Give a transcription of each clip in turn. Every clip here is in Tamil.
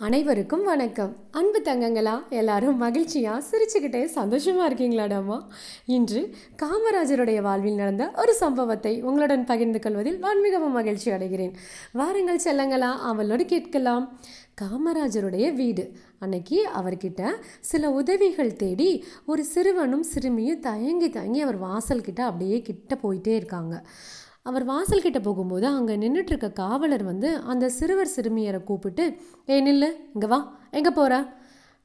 அனைவருக்கும் வணக்கம். அன்பு தங்கங்களா எல்லாரும் மகிழ்ச்சியாக சிரிச்சுக்கிட்டே சந்தோஷமாக இருக்கீங்களாடாமா? இன்று காமராஜருடைய வாழ்வில் நடந்த ஒரு சம்பவத்தை உங்களுடன் பகிர்ந்து கொள்வதில் நான் மிகவும் மகிழ்ச்சி அடைகிறேன். வாருங்கள் செல்லங்களா அவளோடு கேட்கலாம். காமராஜருடைய வீடு. அன்னைக்கு அவர்கிட்ட சில உதவிகள் தேடி ஒரு சிறுவனும் சிறுமியும் தயங்கி தயங்கி அவர் வாசல்கிட்ட அப்படியே கிட்ட போயிட்டே இருக்காங்க. அவர் வாசல்கிட்ட போகும்போது அங்கே நின்றுட்டுருக்க காவலர் வந்து அந்த சிறுவர் சிறுமியரை கூப்பிட்டு ஏய் நில்லு இங்கே வா. எங்கே போகிற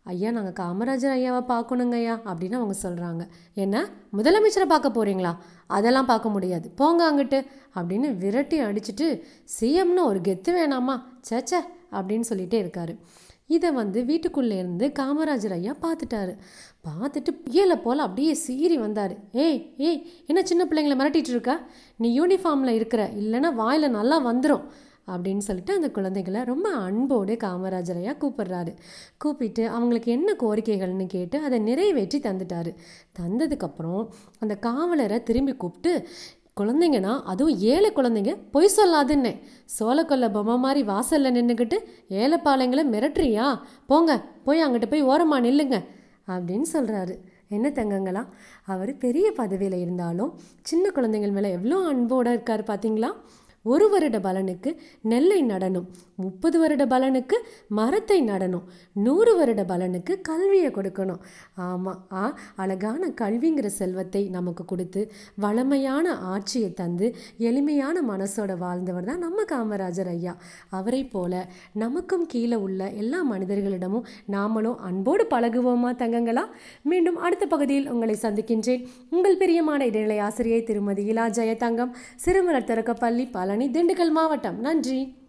ஐயா நாங்கள் காமராஜர் ஐயாவை பார்க்கணுங்க ஐயா அப்படின்னு அவங்க சொல்கிறாங்க என்ன? முதலமைச்சரை பார்க்க போகிறீங்களா அதெல்லாம் பார்க்க முடியாது. போங்க அங்கிட்டு அப்படின்னு விரட்டி அடிச்சுட்டு சிஎம்னு ஒரு கெத்து வேணாமா? சேச்சே அப்படின்னு சொல்லிகிட்டே இருக்காரு. இதை வந்து வீட்டுக்குள்ளே இருந்து காமராஜர் ஐயா பார்த்துட்டாரு பார்த்துட்டு புயலை போல் அப்படியே சீறி வந்தார். ஏய் ஏய் என்ன சின்ன பிள்ளைங்களை மிரட்டிட்டு இருக்கா? நீ யூனிஃபார்மில் இருக்கிற இல்லைன்னா வாயில் நல்லா வந்துடும் அப்படின்னு சொல்லிட்டு அந்த குழந்தைகளை ரொம்ப அன்போடு காமராஜர் ஐயா கூப்பிடுறாரு. கூப்பிட்டு அவங்களுக்கு என்ன கோரிக்கைகள்னு கேட்டு அதை நிறைவேற்றி தந்துட்டாரு. தந்ததுக்கப்புறம் அந்த காவலரை திரும்பி கூப்பிட்டு குழந்தைங்கன்னா அதுவும் ஏழை குழந்தைங்க பொய் சொல்லாதுன்னே. சோளக்கொல்ல பொம்மை மாதிரி வாசலில் நின்றுக்கிட்டு ஏழைப்பாளையங்களை மிரட்டுறியா? போங்க போய் அங்கிட்ட போய் ஓரமா நில்லுங்க அப்படின்னு சொல்கிறாரு என்ன தங்கங்களா அவர் பெரிய பதவியில் இருந்தாலும் சின்ன குழந்தைங்கள் மேலே எவ்வளோ அன்போடு இருக்கார் பார்த்தீங்களா ஒரு வருட பலனுக்கு நெல்லை நடணும். முப்பது வருட பலனுக்கு மரத்தை நடணும். நூறு வருட பலனுக்கு கல்வியை கொடுக்கணும். ஆமாம் ஆ அழகான கல்விங்கிற செல்வத்தை நமக்கு கொடுத்து வளமையான ஆட்சியை தந்து எளிமையான மனசோட வாழ்ந்தவர் தான் நம்ம காமராஜர் ஐயா. அவரை போல நமக்கும் கீழே உள்ள எல்லா மனிதர்களிடமும் நாமளும் அன்போடு பழகுவோமா தங்கங்களா? மீண்டும் அடுத்த பகுதியில் உங்களை சந்திக்கின்றேன். உங்கள் பிரியமான இடைநிலை ஆசிரியை திருமதி இலா ஜெயதங்கம். சிறுமலர் திறக்கப்பள்ளி பழனி திண்டுக்கல் மாவட்டம். நன்றி.